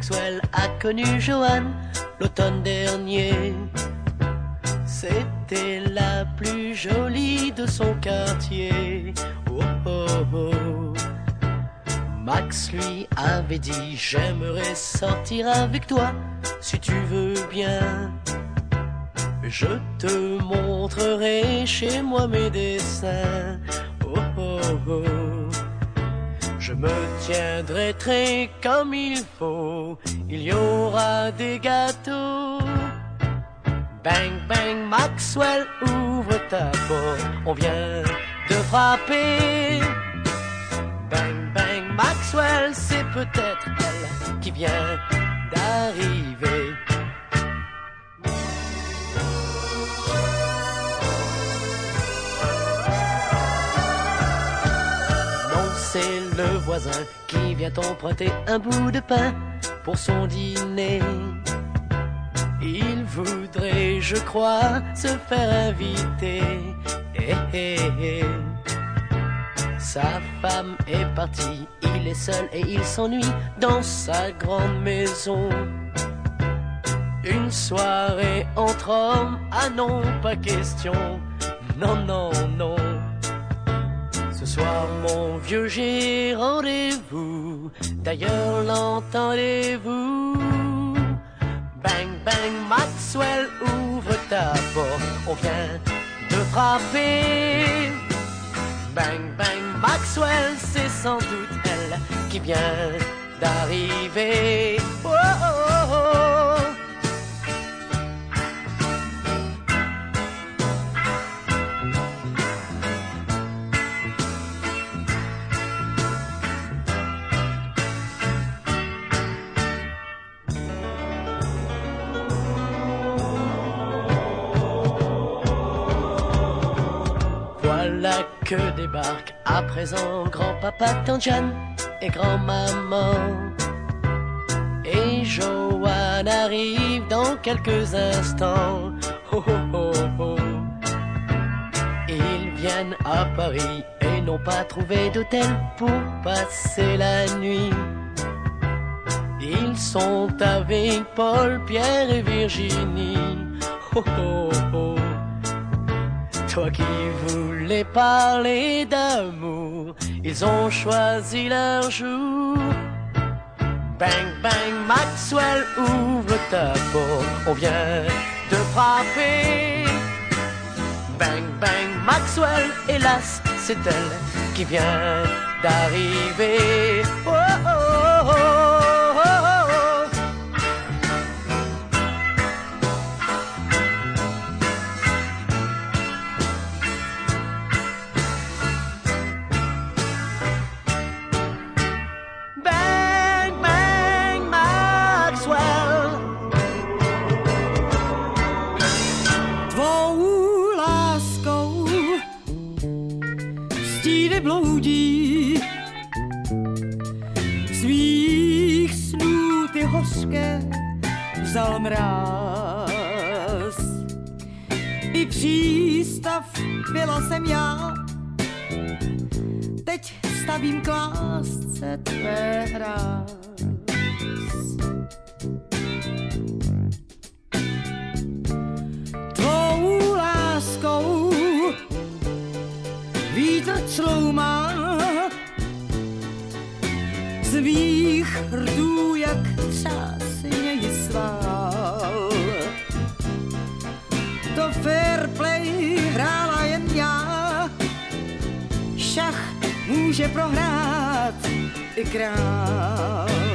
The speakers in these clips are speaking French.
Maxwell a connue Joanne l'automne dernier. C'était la plus jolie de son quartier. Oh, oh, oh. Max lui avait dit J'aimerais sortir avec toi si tu veux bien. Je te montrerai chez moi mes dessins. Oh, oh, oh. Je me tiendrai très comme il faut. Il y aura des gâteaux. Bang, bang, Maxwell, ouvre ta porte. On vient de frapper. Bang, bang, Maxwell, c'est peut-être elle qui vient d'arriver. C'est le voisin qui vient emprunter un bout de pain pour son dîner. Il voudrait, je crois, se faire inviter. Eh, eh, eh. Sa femme est partie, il est seul et il s'ennuie dans sa grande maison. Une soirée entre hommes, ah non, pas question. Non, non, non. Soir, mon vieux, j'ai rendez-vous. D'ailleurs, l'entendez-vous? Bang, bang, Maxwell, ouvre ta porte. On vient de frapper. Bang, bang, Maxwell, c'est sans doute elle qui vient d'arriver. Oh, oh, oh. Que débarquent à présent grand-papa Tanjan et grand-maman. Et Joanne arrive dans quelques instants. Oh, oh, oh. Ils viennent à Paris et n'ont pas trouvé d'hôtel pour passer la nuit. Ils sont avec Paul, Pierre et Virginie. Oh, oh, oh. Toi qui voulais parler d'amour, ils ont choisi leur jour. Bang, bang, Maxwell, ouvre ta porte, on vient de frapper. Bang, bang, Maxwell, hélas, c'est elle qui vient d'arriver. Oh, oh, bloudí svých snů ty hořké vzal mráz. I přístav byla jsem já, teď stavím k lásce tvé hráz. Z mých rdů, jak třásně ji svál. To fair play hrála jen já, šach může prohrát i král.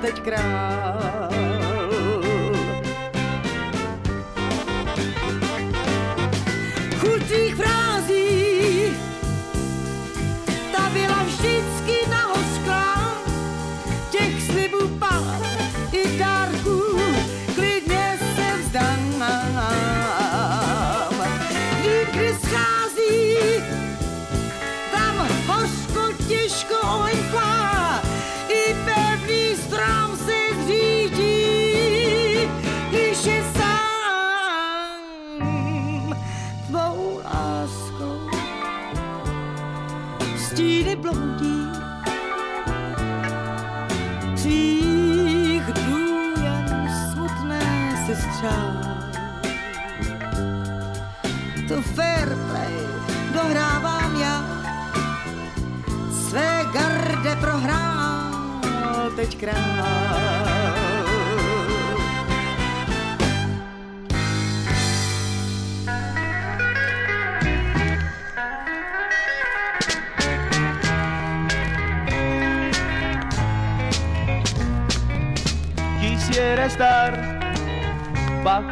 teď krát.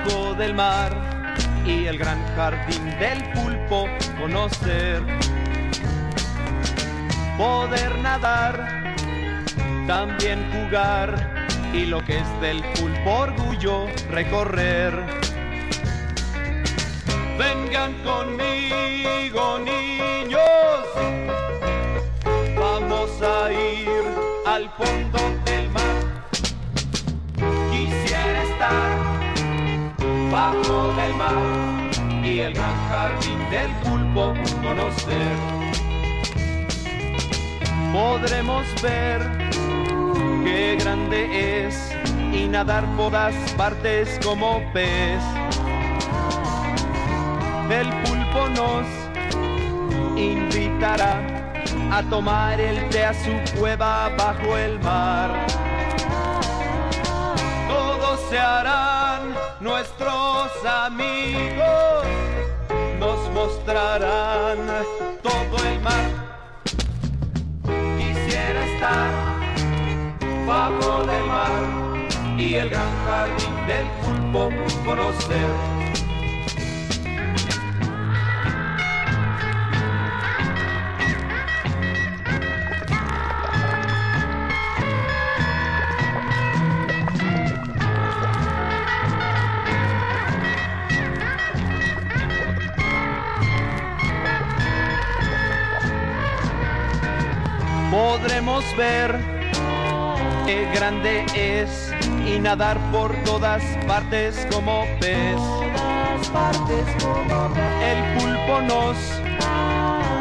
Del mar y el gran jardín del pulpo conocer. Poder nadar, también jugar y lo que es del pulpo orgullo recorrer. Vengan conmigo bajo del mar y el gran jardín del pulpo conocer. Podremos ver qué grande es y nadar por las partes como pez. El pulpo nos invitará a tomar el té a su cueva bajo el mar todos se harán nuestros amigos, nos mostrarán todo el mar. Quisiera estar bajo del mar y el gran jardín del pulpo conocer. Podremos ver qué grande es y nadar por todas partes como pez. El pulpo nos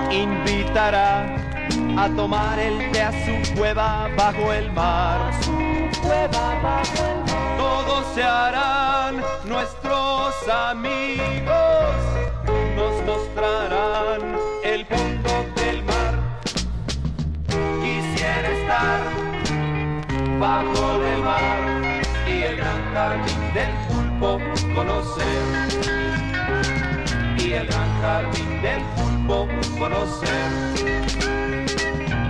invitará a tomar el té a su cueva bajo el mar. Todos se harán nuestros amigos, nos mostrarán bajo del mar y el gran jardín del pulpo conocer. Y el gran jardín del pulpo conocer.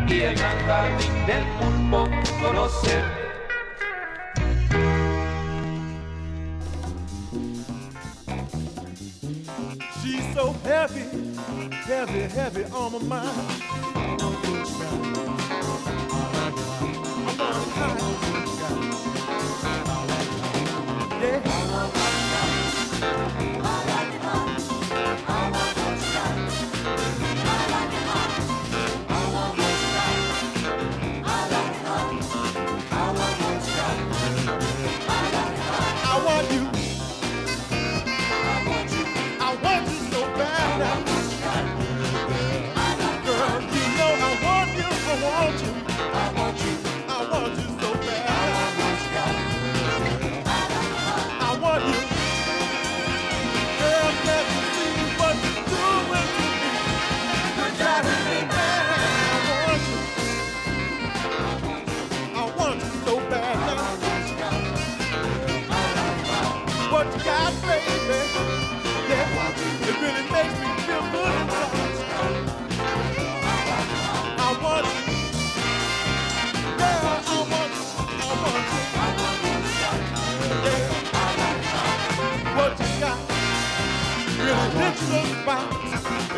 Y el gran jardín del pulpo conocer. She's so heavy, heavy, heavy on my mind. Yeah.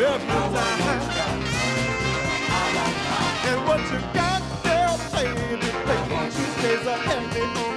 And what you got there, baby, baby, is a heavy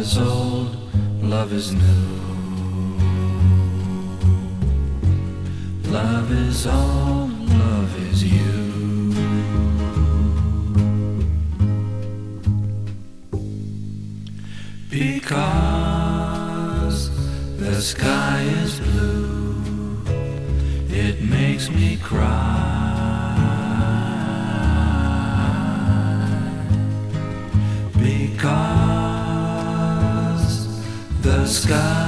is old, love is new. Love is all, love is you. Because the sky is blue, it makes me cry. sky.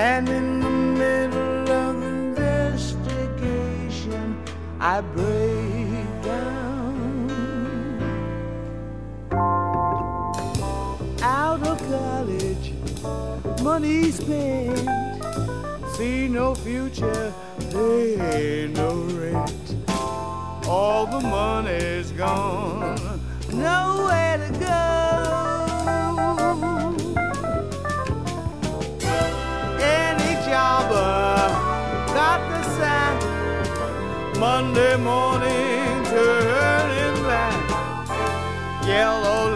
And in the middle of investigation, I break down. Out of college, money spent, see no future, pay no rent. All the money's gone, nowhere Monday morning turning back. Yellow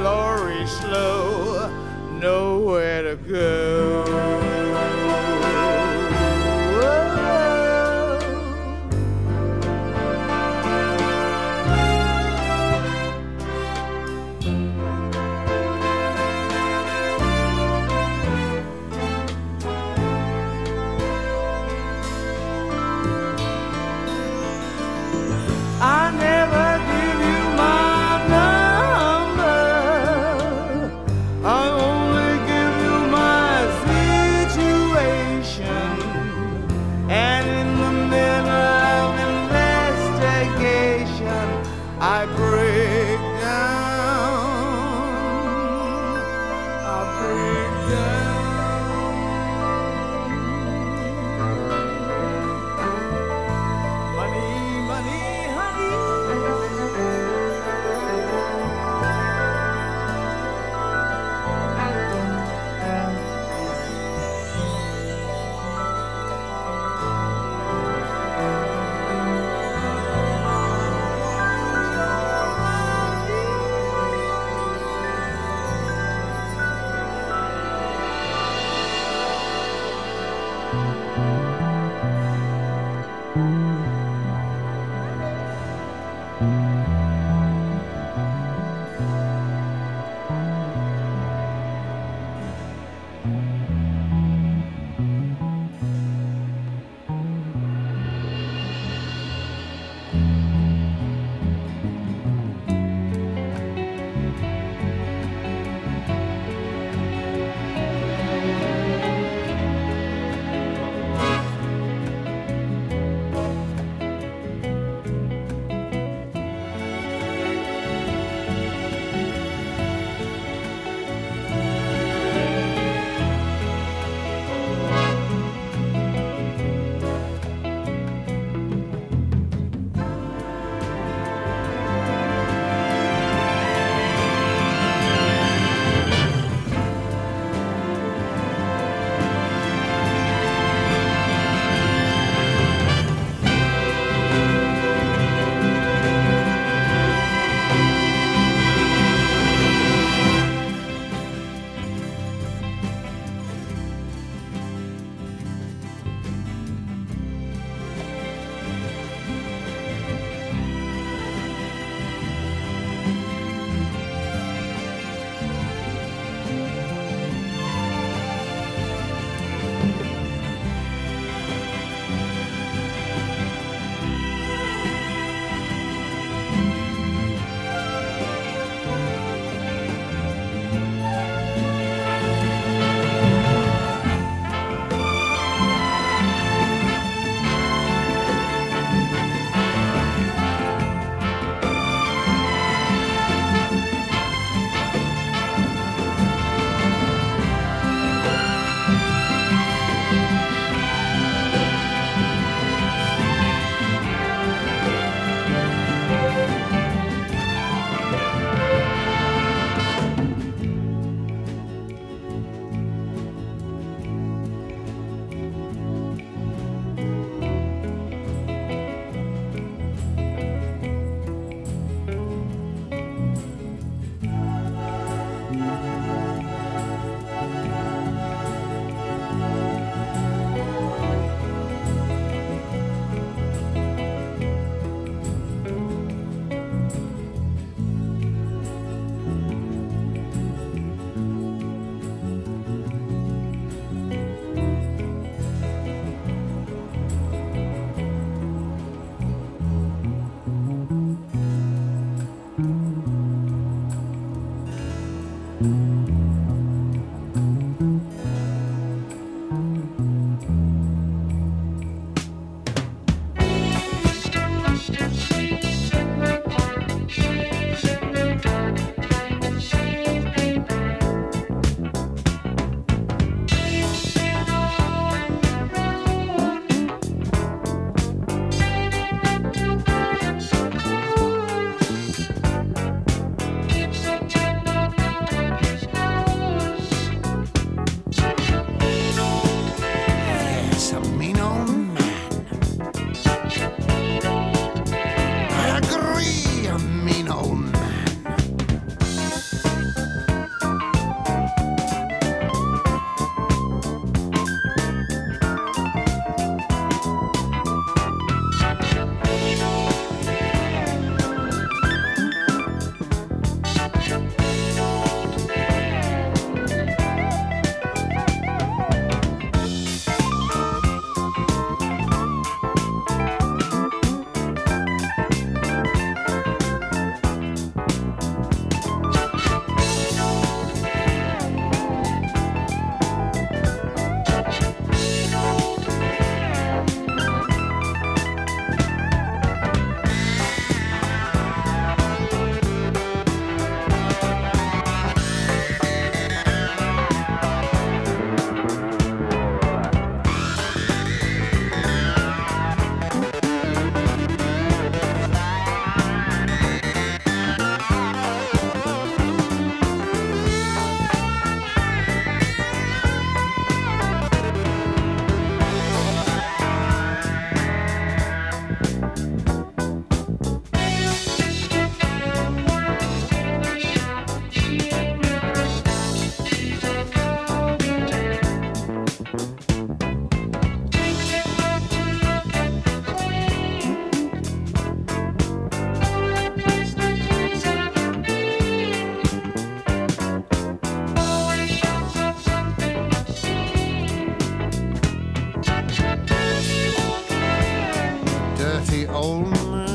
old man.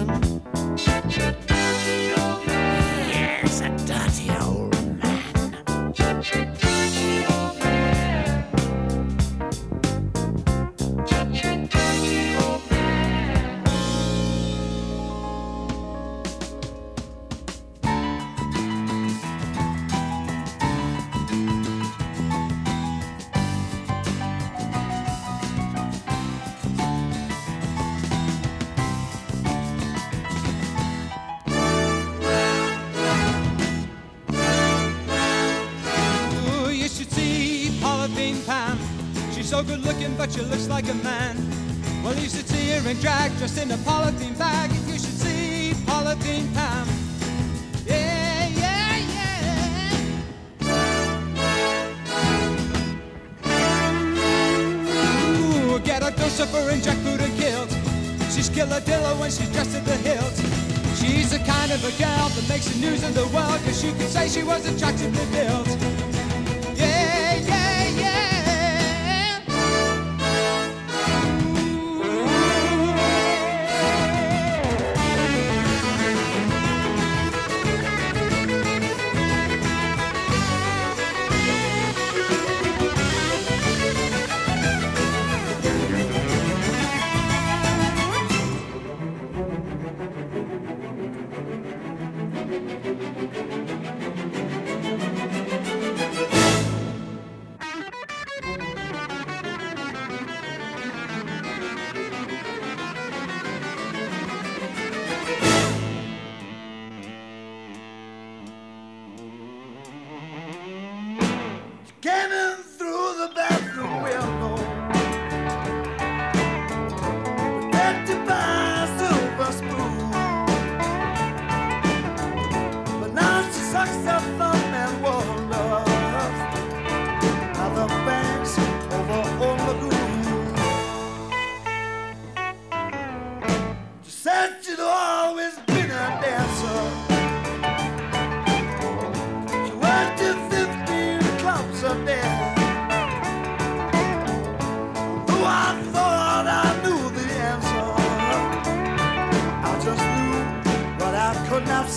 Cannon!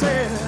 said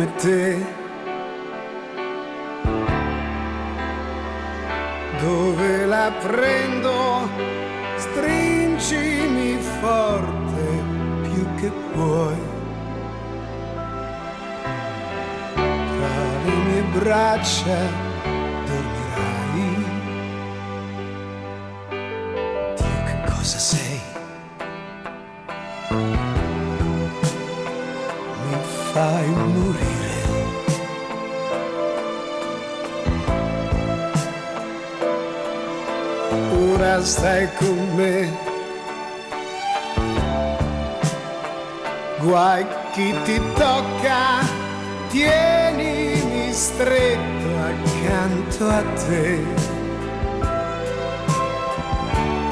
come te. Dove la prendo? Stringimi forte più che puoi. Tra le mie braccia dormirai. Dio che cosa sei? fai morire. Ora stai con me, guai chi ti tocca, tienimi stretto accanto a te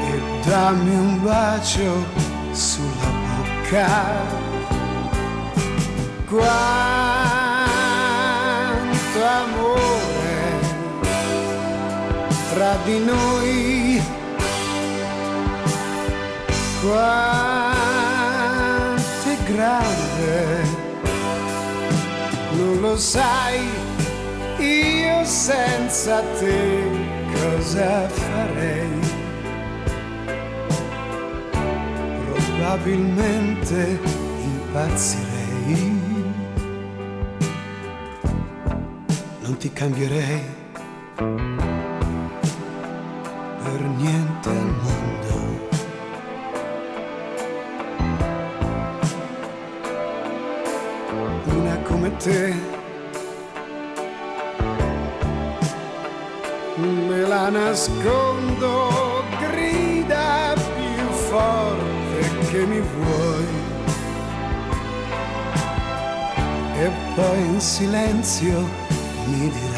e dammi un bacio sulla bocca quanto amore tra di noi, quanto è grande, non lo sai, io senza te cosa farei? Probabilmente impazzirei. ti cambierei per niente al mondo. Una come te me la nascondo, grida più forte che mi vuoi. E poi in silenzio me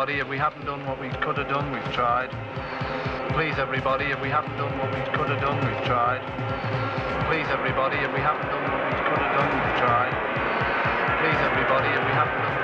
everybody, if we haven't done what we could have done, we've tried. Please, everybody, if we haven't done what we could have done, we've tried. Please, everybody, if we haven't done what we could have done, we've tried. Please, everybody, if we haven't done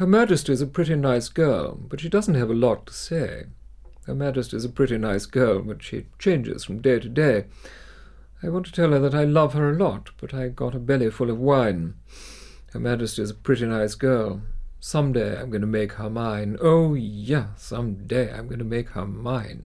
Her Majesty is a pretty nice girl, but she doesn't have a lot to say. Her Majesty is a pretty nice girl, but she changes from day to day. I want to tell her that I love her a lot, but I got a belly full of wine. Her Majesty is a pretty nice girl. Some day I'm going to make her mine. Oh, yeah, some day I'm going to make her mine.